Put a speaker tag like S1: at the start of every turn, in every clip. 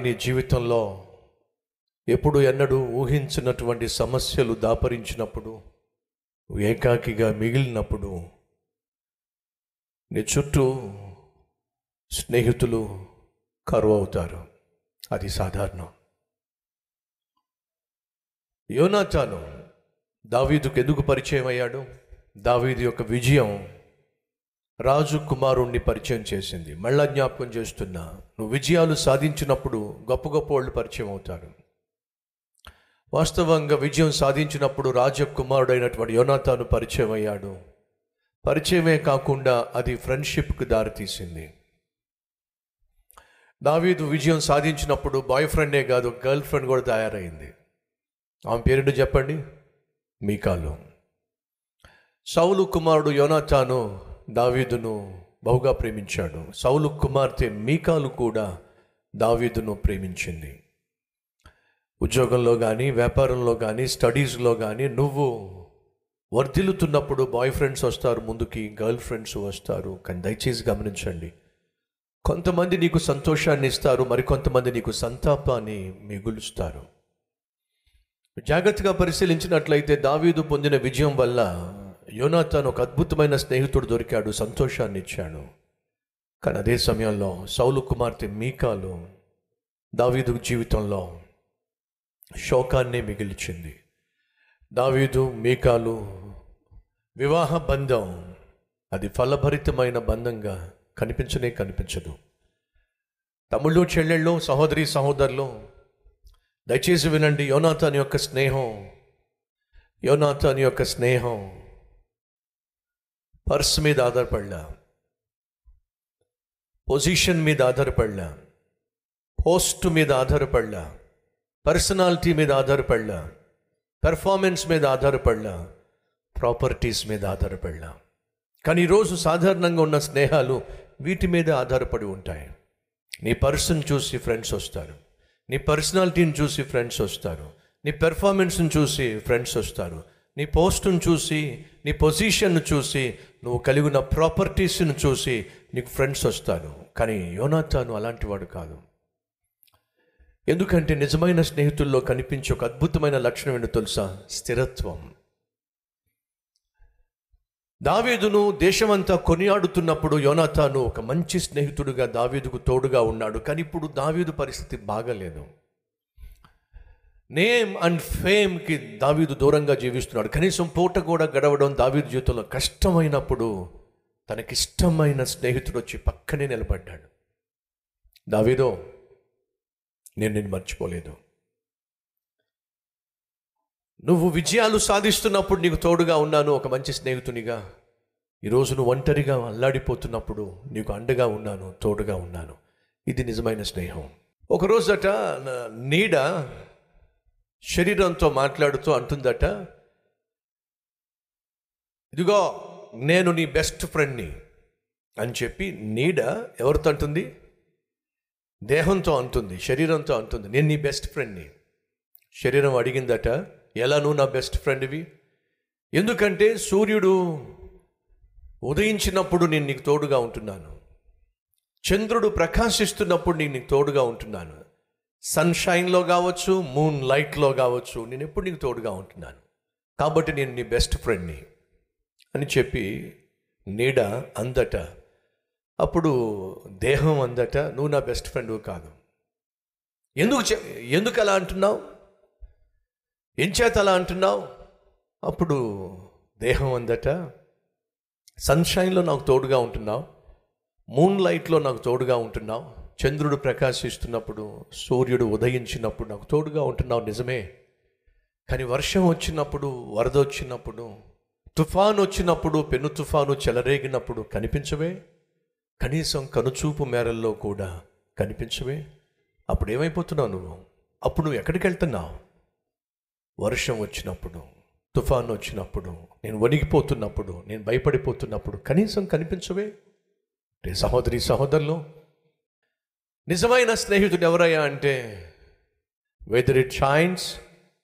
S1: నీ జీవితంలో ఎప్పుడు ఎన్నడూ ఊహించినటువంటి సమస్యలు దాపరించినప్పుడు ఏకాకిగా మిగిలినప్పుడు నీ చుట్టూ స్నేహితులు కరువు అవుతారు అది సాధారణం. యోనాచాను దావీదుకు ఎందుకు పరిచయం అయ్యాడు దావీదు యొక్క విజయం రాజు కుమారుణ్ణి పరిచయం చేసింది. మళ్ళా జ్ఞాపకం చేస్తున్నా నువ్వు విజయాలు సాధించినప్పుడు గొప్ప గొప్ప వాళ్ళు పరిచయం అవుతారు. వాస్తవంగా విజయం సాధించినప్పుడు రాజకుమారుడైనటువంటి యోనాతాను పరిచయం అయ్యాడు. పరిచయమే కాకుండా అది ఫ్రెండ్షిప్కి దారితీసింది. దావీదు విజయం సాధించినప్పుడు బాయ్ ఫ్రెండే కాదు గర్ల్ ఫ్రెండ్ కూడా తయారైంది. ఆమె పేరుని చెప్పండి? మీకాలు. సౌలు కుమారుడు యోనాతాను దావీదును బహుగా ప్రేమించాడు. సౌలు కుమార్తె మీకాలు కూడా దావీదును ప్రేమించింది. ఉద్యోగంలో కానీ వ్యాపారంలో కానీ స్టడీస్లో కానీ నువ్వు వర్ధిల్లుతున్నప్పుడు బాయ్ ఫ్రెండ్స్ వస్తారు ముందుకి గర్ల్ ఫ్రెండ్స్ వస్తారు. కానీ దయచేసి గమనించండి. కొంతమంది నీకు సంతోషాన్ని ఇస్తారు మరికొంతమంది నీకు సంతాపాన్ని మిగులుస్తారు. జాగ్రత్తగా పరిశీలించినట్లయితే దావీదు పొందిన విజయం వల్ల యోనాథాన్ ఒక అద్భుతమైన స్నేహితుడు దొరికాడు సంతోషాన్ని ఇచ్చాడు కానీ అదే సమయంలో సౌలు కుమార్తె మీకాలు దావీదు జీవితంలో శోకాన్ని మిగిల్చింది. దావీదు మీకాలు వివాహ బంధం అది ఫలభరితమైన బంధంగా కనిపించనే కనిపించదు. తమ్ముళ్ళు చెల్లెళ్ళు సహోదరి సహోదరులు దయచేసి వినండి యోనాథాన్ యొక్క స్నేహం యోనాథాన్ యొక్క స్నేహం పర్స్ మీద ఆధారపడలా. పొజిషన్ మీద ఆధారపడలా. పోస్ట్ మీద ఆధారపడలా. పర్సనాలిటీ మీద ఆధారపడలా. పెర్ఫార్మెన్స్ మీద ఆధారపడలా. ప్రాపర్టీస్ మీద ఆధారపడలా. కానీ ఈరోజు సాధారణంగా ఉన్న స్నేహాలు వీటి మీద ఆధారపడి ఉంటాయి. నీ పర్సన్ చూసి ఫ్రెండ్స్ వస్తారు. నీ పర్సనాలిటీని చూసి ఫ్రెండ్స్ వస్తారు. నీ పెర్ఫార్మెన్స్ని చూసి ఫ్రెండ్స్ వస్తారు. నీ పోస్టును చూసి నీ పొజిషన్ను చూసి నువ్వు కలిగి ఉన్న ప్రాపర్టీస్ను చూసి నీకు ఫ్రెండ్స్ వస్తాను. కానీ యోనాథాను అలాంటి వాడు కాదు. ఎందుకంటే నిజమైన స్నేహితుల్లో కనిపించే ఒక అద్భుతమైన లక్షణం ఏంటో తెలుసా? స్థిరత్వం. దావీదును దేశమంతా కొనియాడుతున్నప్పుడు యోనాథాను ఒక మంచి స్నేహితుడుగా దావీదుకు తోడుగా ఉన్నాడు. కానీ ఇప్పుడు దావీదు పరిస్థితి బాగలేదు. నేమ్ అండ్ ఫేమ్కి దావీదు దూరంగా జీవిస్తున్నాడు. కనీసం పూట కూడా గడవడం దావీదు జీవితంలో కష్టమైనప్పుడు తనకిష్టమైన స్నేహితుడు వచ్చి పక్కనే నిలబడ్డాడు. దావీదో నేను నిన్ను మర్చిపోలేదు. నువ్వు విజయాలు సాధిస్తున్నప్పుడు నీకు తోడుగా ఉన్నాను ఒక మంచి స్నేహితునిగా. ఈరోజు నువ్వు ఒంటరిగా అల్లాడిపోతున్నప్పుడు నీకు అండగా ఉన్నాను తోడుగా ఉన్నాను. ఇది నిజమైన స్నేహం. ఒకరోజట నీడ శరీరంతో మాట్లాడుతూ అంటుందట ఇదిగో నేను నీ బెస్ట్ ఫ్రెండ్ని అని చెప్పి నీడ ఎవరితో అంటుంది? దేహంతో అంటుంది శరీరంతో అంటుంది నేను నీ బెస్ట్ ఫ్రెండ్ని. శరీరం అడిగిందట ఎలా నువ్వు నా బెస్ట్ ఫ్రెండ్వి? ఎందుకంటే సూర్యుడు ఉదయించినప్పుడు నేను నీకు తోడుగా ఉంటున్నాను. చంద్రుడు ప్రకాశిస్తున్నప్పుడు నేను నీకు తోడుగా ఉంటున్నాను. సన్షైన్లో కావచ్చు మూన్ లైట్లో కావచ్చు నేను ఎప్పుడు నీకు తోడుగా ఉంటున్నాను. కాబట్టి నేను నీ బెస్ట్ ఫ్రెండ్ని అని చెప్పి నీడ అందట అప్పుడు దేహం అందట నువ్వు నా బెస్ట్ ఫ్రెండ్ కాదు. ఎందుకు చె- ఎందుకు అలా అంటున్నావు? ఎంచేత అలా అంటున్నావు? అప్పుడు దేహం అందట సన్షైన్లో నాకు తోడుగా ఉంటున్నావు మూన్ లైట్లో నాకు తోడుగా ఉంటున్నావు చంద్రుడు ప్రకాశిస్తున్నప్పుడు సూర్యుడు ఉదయించినప్పుడు నాకు తోడుగా ఉంటున్నావు నిజమే. కానీ వర్షం వచ్చినప్పుడు వరద వచ్చినప్పుడు తుఫాన్ వచ్చినప్పుడు పెను తుఫాను చెలరేగినప్పుడు కనిపించవే? కనీసం కనుచూపు మేరల్లో కూడా కనిపించవే? అప్పుడు ఏమైపోతున్నావు నువ్వు? అప్పుడు నువ్వు ఎక్కడికి వెళ్తున్నావు? వర్షం వచ్చినప్పుడు తుఫాన్ వచ్చినప్పుడు నేను వణిగిపోతున్నప్పుడు నేను భయపడిపోతున్నప్పుడు కనీసం కనిపించవే? రే సహోదరి సహోదరులు నిజమైన స్నేహితుడు ఎవరయ్యా అంటే whether it shines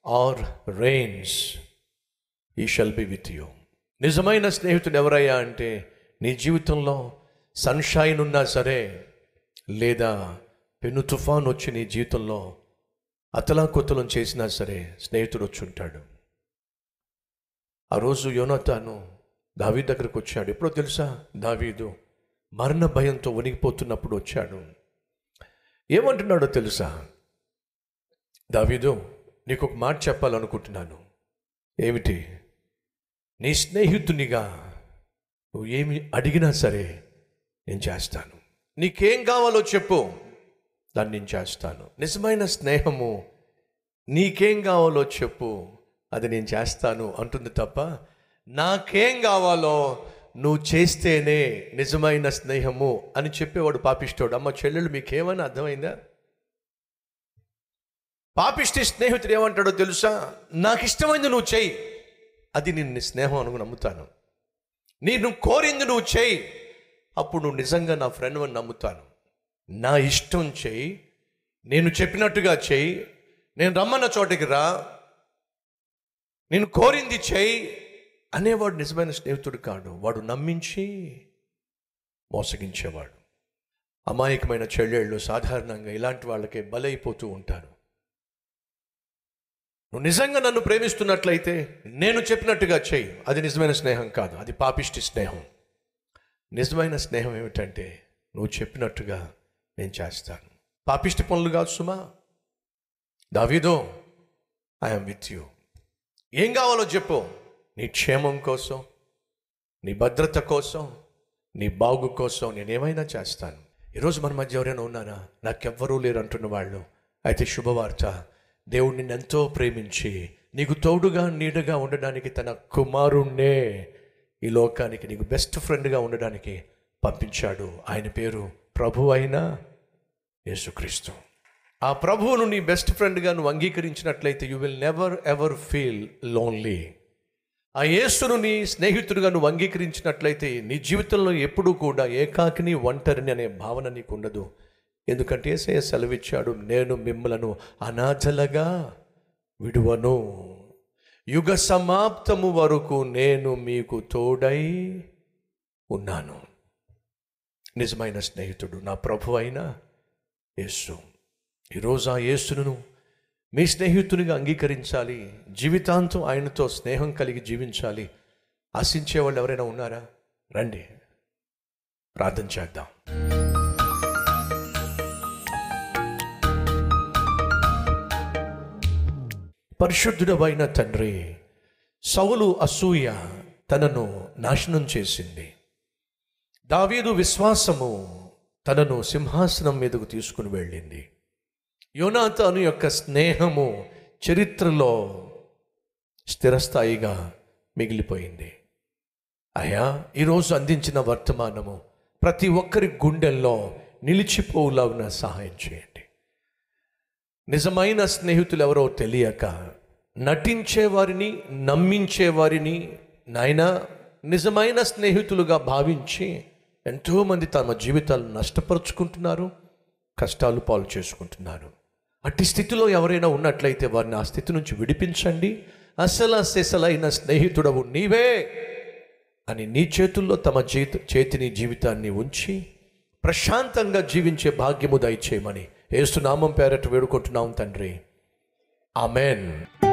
S1: or rains he shall be with you నిజమైన స్నేహితుడు ఎవరయ్యా అంటే నీ జీవితంలో సన్షైన్ ఉన్నా సరే లేదా పెను తుఫాన్ వచ్చి నీ జీవితంలో అతలాకుతలం చేసినా సరే స్నేహితుడు వచ్చి ఉంటాడు ఆ రోజు యోనతాను దావీ దగ్గరకు వచ్చాడు ఎప్పుడో తెలుసా? దావీదు మరణ భయంతో వణిగిపోతున్నప్పుడు వచ్చాడు ఏమంటున్నాడో తెలుసా? దావీదు నీకు ఒక మాట చెప్పాలనుకుంటున్నాను. ఏమిటి? నీ స్నేహితునిగా నువ్వు ఏమి అడిగినా సరే నేను చేస్తాను. నీకేం కావాలో చెప్పు దాన్ని నేను చేస్తాను. నిజమైన స్నేహము నీకేం కావాలో చెప్పు అది నేను చేస్తాను అంటుంది తప్ప నాకేం కావాలో నువ్వు చేస్తేనే నిజమైన స్నేహము అని చెప్పేవాడు పాపిష్టోడు. అమ్మ చెల్లెలు మీకేమైనా అర్థమైందా? పాపిష్టి స్నేహితుడు ఏమంటాడో తెలుసా? నాకు ఇష్టమైంది నువ్వు చేయి. అది నిన్ను స్నేహం అనుకు నమ్ముతాను. నేను కోరింది నువ్వు చేయి. అప్పుడు నువ్వు నిజంగా నా ఫ్రెండ్ అని నమ్ముతాను. నా ఇష్టం చెయ్యి నేను చెప్పినట్టుగా చెయ్యి నేను రమ్మన్న చోటికి రా. నేను కోరింది చేయి. అనేవాడు నిజమైన స్నేహితుడు కాడు. వాడు నమ్మించి మోసగించేవాడు. అమాయకమైన చెల్లెళ్ళు సాధారణంగా ఇలాంటి వాళ్ళకే బలైపోతూ ఉంటారు. నువ్వు నిజంగా నన్ను ప్రేమిస్తున్నట్లయితే నేను చెప్పినట్టుగా చెయ్యి. అది నిజమైన స్నేహం కాదు. అది పాపిష్టి స్నేహం. నిజమైన స్నేహం ఏమిటంటే నువ్వు చెప్పినట్టుగా నేను చేస్తాను. పాపిష్టి పనులు కాదు సుమా. దావీదో ఐఎమ్ విత్ యూ ఏం కావాలో చెప్పు. నీ క్షేమం కోసం నీ భద్రత కోసం నీ బాగు కోసం నేనేమైనా చేస్తాను. ఈరోజు మన మధ్య ఎవరైనా ఉన్నానా నాకెవ్వరూ లేరు అంటున్న వాళ్ళు. అయితే శుభవార్త. దేవుడు నిన్ను ఎంతో ప్రేమించి నీకు తోడుగా నీడగా ఉండడానికి తన కుమారుణ్ణే ఈ లోకానికి నీకు బెస్ట్ ఫ్రెండ్గా ఉండడానికి పంపించాడు. ఆయన పేరు ప్రభు అయిన యేసుక్రీస్తు. ఆ ప్రభువును నీ బెస్ట్ ఫ్రెండ్గా నువ్వు అంగీకరించినట్లయితే you will never ever feel lonely ఆ యేసును నీ స్నేహితుడిగా నువ్వు అంగీకరించినట్లయితే నీ జీవితంలో ఎప్పుడూ కూడా ఏకాకిని ఒంటరిని అనే భావన నీకు ఉండదు ఎందుకంటే ఏసయ్య సెలవిచ్చాడు నేను మిమ్మలను అనాథలుగా విడువను. యుగ సమాప్తము వరకు నేను మీకు తోడై ఉన్నాను. నిజమైన స్నేహితుడు నా ప్రభు అయిన యేసు. ఈరోజు ఆ యేసును మీ స్నేహితునిగా అంగీకరించాలి. జీవితాంతం ఆయనతో స్నేహం కలిగి జీవించాలి. ఆశించే వాళ్ళు ఎవరైనా ఉన్నారా? రండి. ప్రార్థన చేద్దాం. పరిశుద్ధుడమైన తండ్రి సౌలు అసూయ తనను నాశనం చేసింది. దావీదు విశ్వాసము తనను సింహాసనం మీదకు తీసుకుని వెళ్ళింది. యోనాతాను యొక్క స్నేహము చరిత్రలో స్థిరస్థాయిగా మిగిలిపోయింది. అయ్యా ఈరోజు అందించిన వర్తమానము ప్రతి ఒక్కరి గుండెల్లో నిలిచిపోవులాగున సహాయం చేయండి. నిజమైన స్నేహితులు ఎవరో తెలియక నటించేవారిని నమ్మించేవారిని నమ్మించే వారిని నాయన నిజమైన స్నేహితులుగా భావించి ఎంతోమంది తమ జీవితాలను నష్టపరుచుకుంటున్నారు కష్టాలు పాలు చేసుకుంటున్నారు. అట్టి స్థితిలో ఎవరైనా ఉన్నట్లయితే వారిని ఆ స్థితి నుంచి విడిపించండి. అసలు అసలైన స్నేహితుడవు నీవే అని నీ చేతుల్లో తమ జీత చేతిని జీవితాన్ని ఉంచి ప్రశాంతంగా జీవించే భాగ్యము దయచేయమని ఏసునామం పేరట వేడుకుంటున్నాం తండ్రి. ఆమెన్.